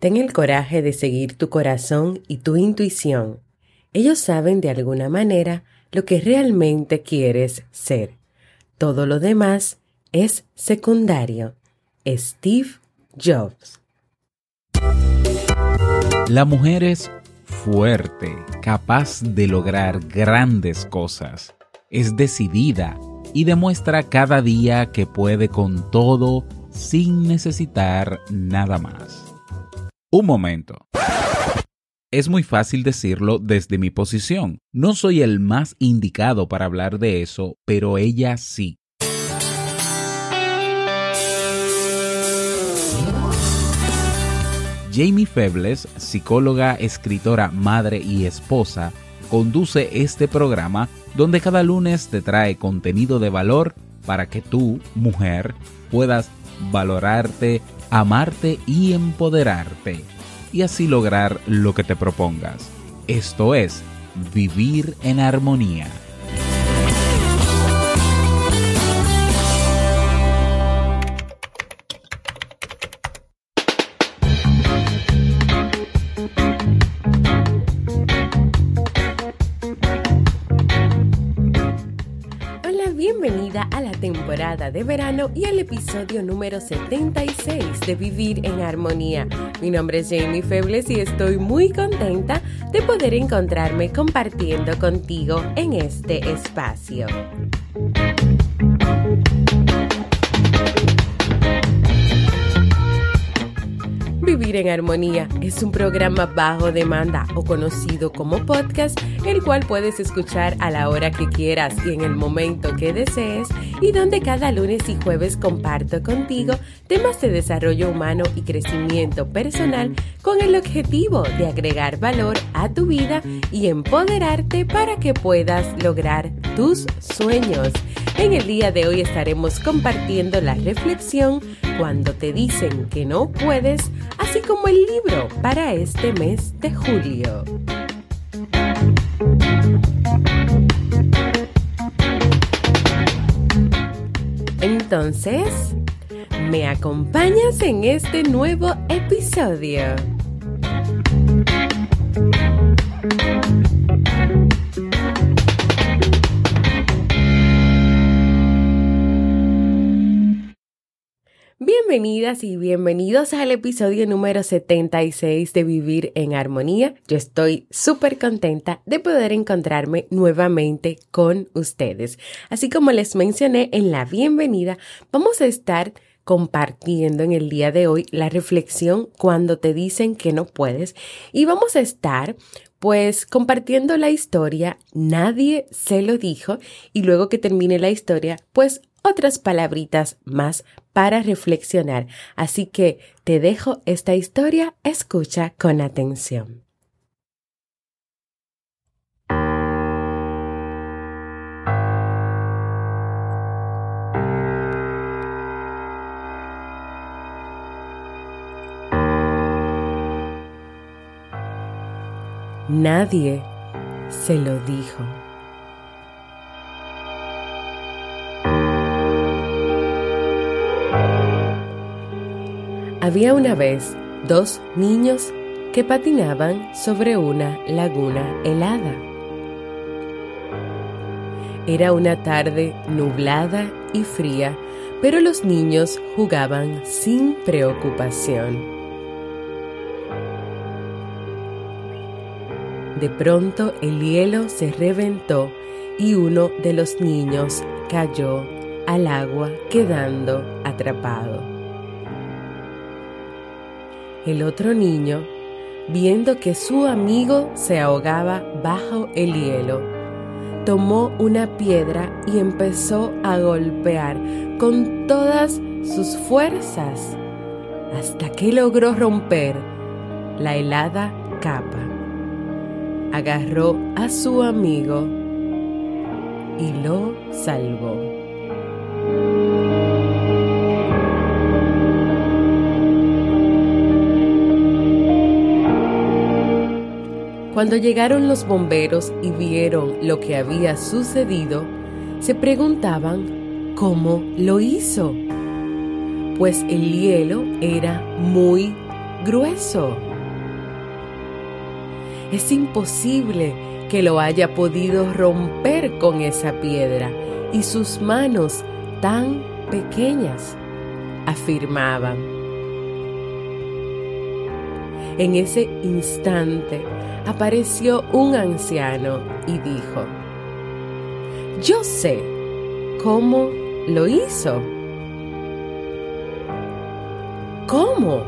Ten el coraje de seguir tu corazón y tu intuición. Ellos saben de alguna manera lo que realmente quieres ser. Todo lo demás es secundario. Steve Jobs. La mujer es fuerte, capaz de lograr grandes cosas. Es decidida y demuestra cada día que puede con todo sin necesitar nada más. Un momento. Es muy fácil decirlo desde mi posición. No soy el más indicado para hablar de eso, pero ella sí. Jamie Febles, psicóloga, escritora, madre y esposa, conduce este programa donde cada lunes te trae contenido de valor para que tú, mujer, puedas valorarte, amarte y empoderarte, y así lograr lo que te propongas. Esto es, vivir en armonía. De verano y el episodio número 76 de Vivir en Armonía. Mi nombre es Jamie Febles y estoy muy contenta de poder encontrarme compartiendo contigo en este espacio. Vivir en Armonía es un programa bajo demanda o conocido como podcast, el cual puedes escuchar a la hora que quieras y en el momento que desees y donde cada lunes y jueves comparto contigo temas de desarrollo humano y crecimiento personal con el objetivo de agregar valor a tu vida y empoderarte para que puedas lograr tus sueños. En el día de hoy estaremos compartiendo la reflexión cuando te dicen que no puedes, así como el libro para este mes de julio. Entonces, ¿me acompañas en este nuevo episodio? Bienvenidas y bienvenidos al episodio número 76 de Vivir en Armonía. Yo estoy súper contenta de poder encontrarme nuevamente con ustedes. Así como les mencioné en la bienvenida, vamos a estar compartiendo en el día de hoy la reflexión cuando te dicen que no puedes y vamos a estar pues compartiendo la historia, nadie se lo dijo y luego que termine la historia, pues otras palabritas más para reflexionar. Así que te dejo esta historia, escucha con atención. Nadie se lo dijo. Había una vez dos niños que patinaban sobre una laguna helada. Era una tarde nublada y fría, pero los niños jugaban sin preocupación. De pronto el hielo se reventó y uno de los niños cayó al agua quedando atrapado. El otro niño, viendo que su amigo se ahogaba bajo el hielo, tomó una piedra y empezó a golpear con todas sus fuerzas hasta que logró romper la helada capa. Agarró a su amigo y lo salvó. Cuando llegaron los bomberos y vieron lo que había sucedido, se preguntaban cómo lo hizo, pues el hielo era muy grueso. Es imposible que lo haya podido romper con esa piedra y sus manos tan pequeñas afirmaban. En ese instante apareció un anciano y dijo, yo sé cómo lo hizo. ¿Cómo?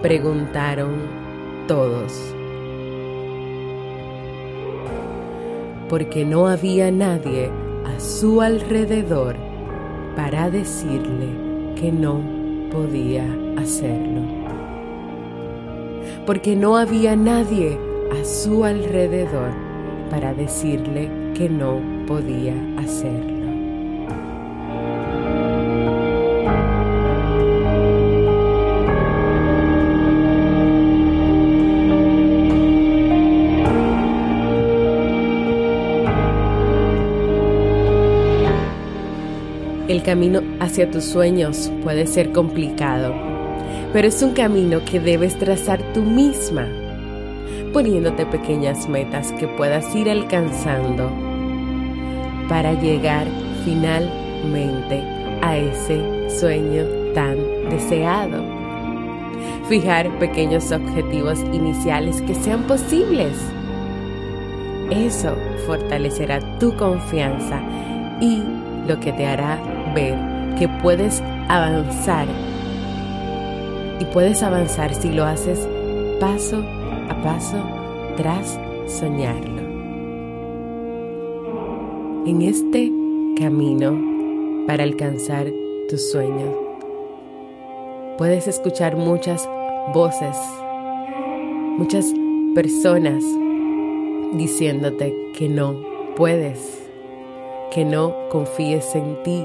preguntaron todos. Porque no había nadie a su alrededor para decirle que no podía hacerlo. Porque no había nadie a su alrededor para decirle que no podía hacerlo. El camino hacia tus sueños puede ser complicado, pero es un camino que debes trazar tú misma, poniéndote pequeñas metas que puedas ir alcanzando para llegar finalmente a ese sueño tan deseado. Fijar pequeños objetivos iniciales que sean posibles. Eso fortalecerá tu confianza y lo que te hará ver que puedes avanzar. Y puedes avanzar si lo haces paso a paso tras soñarlo. En este camino para alcanzar tus sueños, puedes escuchar muchas voces, muchas personas diciéndote que no puedes que no confíes en ti,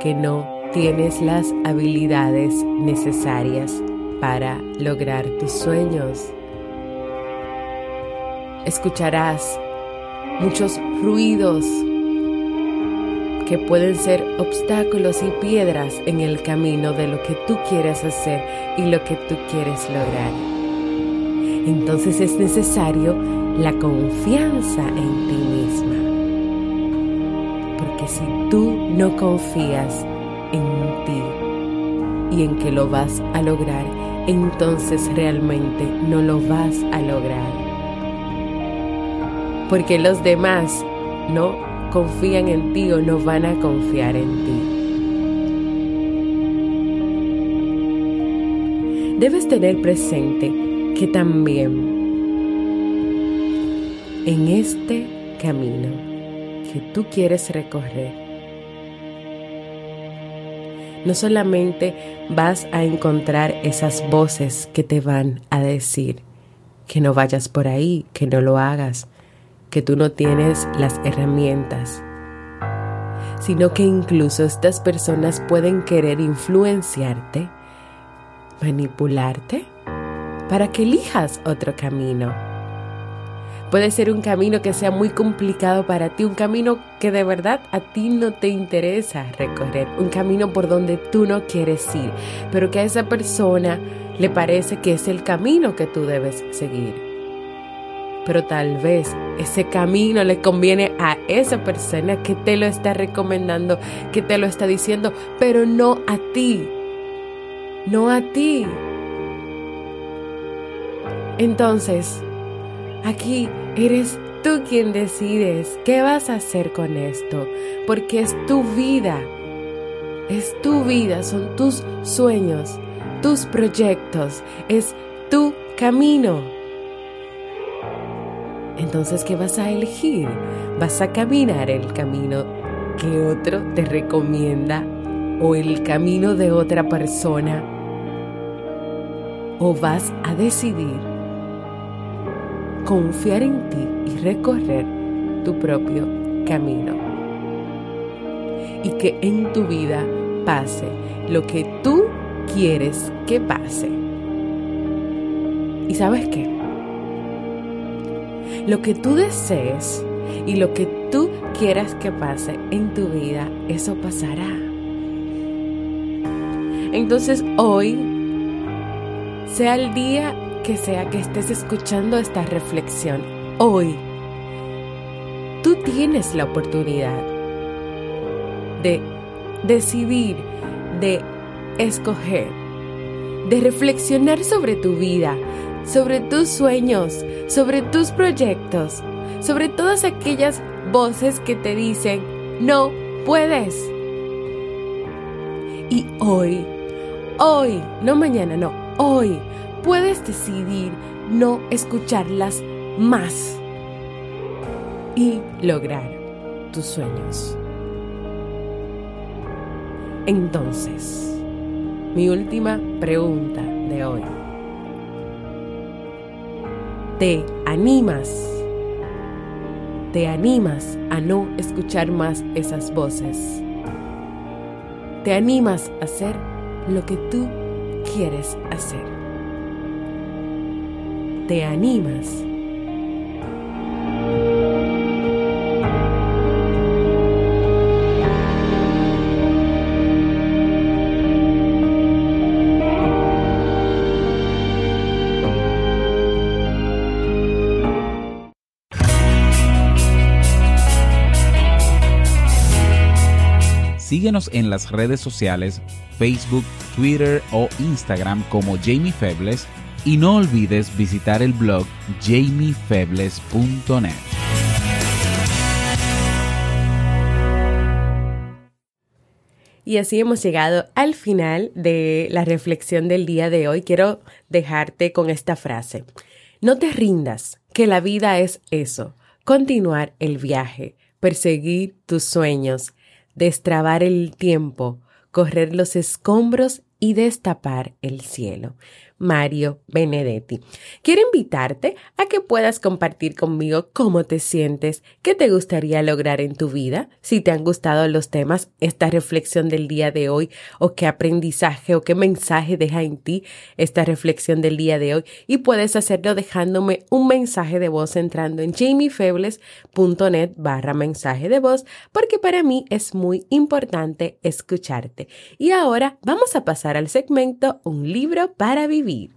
que no tienes las habilidades necesarias para lograr tus sueños. Escucharás muchos ruidos que pueden ser obstáculos y piedras en el camino de lo que tú quieres hacer y lo que tú quieres lograr. Entonces es necesario la confianza en ti misma si tú no confías en ti y en que lo vas a lograr, entonces realmente no lo vas a lograr. Porque los demás no confían en ti o no van a confiar en ti. Debes tener presente que también en este camino que tú quieres recorrer, no solamente vas a encontrar esas voces que te van a decir que no vayas por ahí, que no lo hagas, que tú no tienes las herramientas, sino que incluso estas personas pueden querer influenciarte, manipularte, para que elijas otro camino Puede ser un camino que sea muy complicado para ti, un camino que de verdad a ti no te interesa recorrer, un camino por donde tú no quieres ir, pero que a esa persona le parece que es el camino que tú debes seguir. Pero tal vez ese camino le conviene a esa persona que te lo está recomendando, que te lo está diciendo, pero no a ti. No a ti. Entonces, Aquí eres tú quien decides qué vas a hacer con esto, porque es tu vida, es tu vida, son tus sueños, tus proyectos, es tu camino. Entonces, ¿qué vas a elegir? ¿Vas a caminar el camino que otro te recomienda o el camino de otra persona? ¿O vas a decidir confiar en ti y recorrer tu propio camino. Y que en tu vida pase lo que tú quieres que pase. ¿Y sabes qué? Lo que tú desees y lo que tú quieras que pase en tu vida, eso pasará. Entonces hoy sea el día que sea que estés escuchando esta reflexión, hoy tú tienes la oportunidad de decidir, de escoger, de reflexionar sobre tu vida, sobre tus sueños, sobre tus proyectos, sobre todas aquellas voces que te dicen, no puedes. Y hoy, hoy, no mañana, no, hoy puedes decidir no escucharlas más y lograr tus sueños. Entonces, mi última pregunta de hoy. ¿Te animas? ¿Te animas a no escuchar más esas voces? ¿Te animas a hacer lo que tú quieres hacer? ¿Te animas? Síguenos en las redes sociales, Facebook, Twitter o Instagram como Jamie Febles y no olvides visitar el blog jamiefebles.net. Y así hemos llegado al final de la reflexión del día de hoy. Quiero dejarte con esta frase. No te rindas, que la vida es eso, continuar el viaje, perseguir tus sueños, destrabar el tiempo, correr los escombros y destapar el cielo. Mario Benedetti. Quiero invitarte a que puedas compartir conmigo cómo te sientes, qué te gustaría lograr en tu vida, si te han gustado los temas, esta reflexión del día de hoy, o qué aprendizaje o qué mensaje deja en ti esta reflexión del día de hoy. Y puedes hacerlo dejándome un mensaje de voz entrando en jamiefebles.net barra mensaje de voz, porque para mí es muy importante escucharte. Y ahora vamos a pasar al segmento Un libro para vivir. Y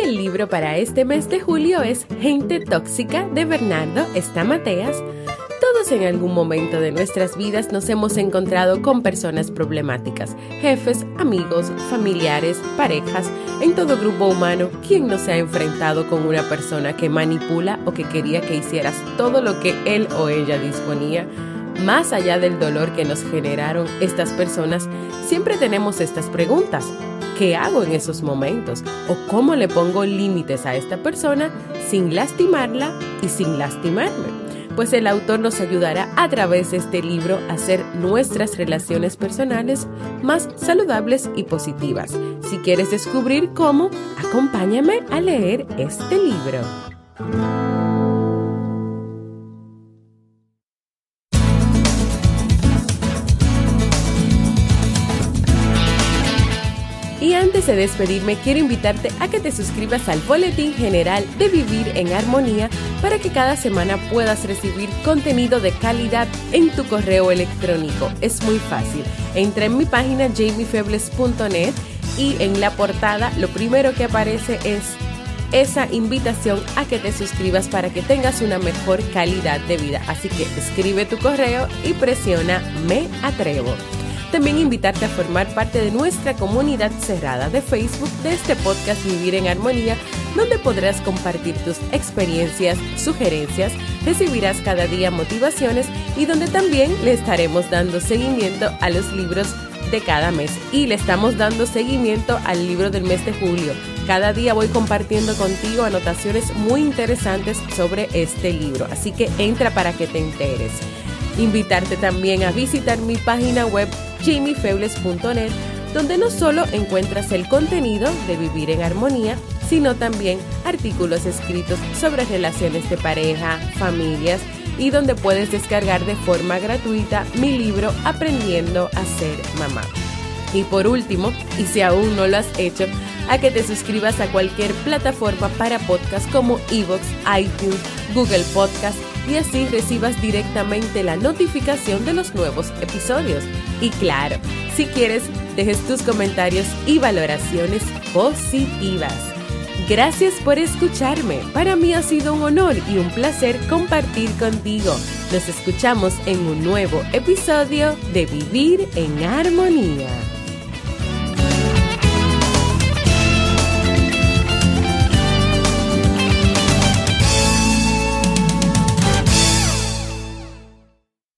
el libro para este mes de julio es Gente Tóxica de Bernardo Estamateas en algún momento de nuestras vidas nos hemos encontrado con personas problemáticas, jefes, amigos, familiares, parejas, en todo grupo humano, ¿quién no se ha enfrentado con una persona que manipula o que quería que hicieras todo lo que él o ella disponía? Más allá del dolor que nos generaron estas personas, siempre tenemos estas preguntas. ¿Qué hago en esos momentos? ¿O cómo le pongo límites a esta persona sin lastimarla y sin lastimarme? Pues el autor nos ayudará a través de este libro a hacer nuestras relaciones personales más saludables y positivas. Si quieres descubrir cómo, acompáñame a leer este libro. Antes de despedirme, quiero invitarte a que te suscribas al Boletín General de Vivir en Armonía para que cada semana puedas recibir contenido de calidad en tu correo electrónico. Es muy fácil. Entra en mi página jamiefebles.net y en la portada lo primero que aparece es esa invitación a que te suscribas para que tengas una mejor calidad de vida. Así que escribe tu correo y presiona Me Atrevo. También invitarte a formar parte de nuestra comunidad cerrada de Facebook de este podcast Vivir en Armonía, donde podrás compartir tus experiencias, sugerencias, recibirás cada día motivaciones y donde también le estaremos dando seguimiento a los libros de cada mes y le estamos dando seguimiento al libro del mes de julio. Cada día voy compartiendo contigo anotaciones muy interesantes sobre este libro, así que entra para que te enteres. Invitarte también a visitar mi página web jamiefebles.net, donde no solo encuentras el contenido de Vivir en Armonía, sino también artículos escritos sobre relaciones de pareja, familias y donde puedes descargar de forma gratuita mi libro Aprendiendo a ser mamá. Y por último, y si aún no lo has hecho, a que te suscribas a cualquier plataforma para podcast como Evox, iTunes, Google Podcast, y así recibas directamente la notificación de los nuevos episodios. Y claro, si quieres, dejes tus comentarios y valoraciones positivas. Gracias por escucharme. Para mí ha sido un honor y un placer compartir contigo. Nos escuchamos en un nuevo episodio de Vivir en Armonía.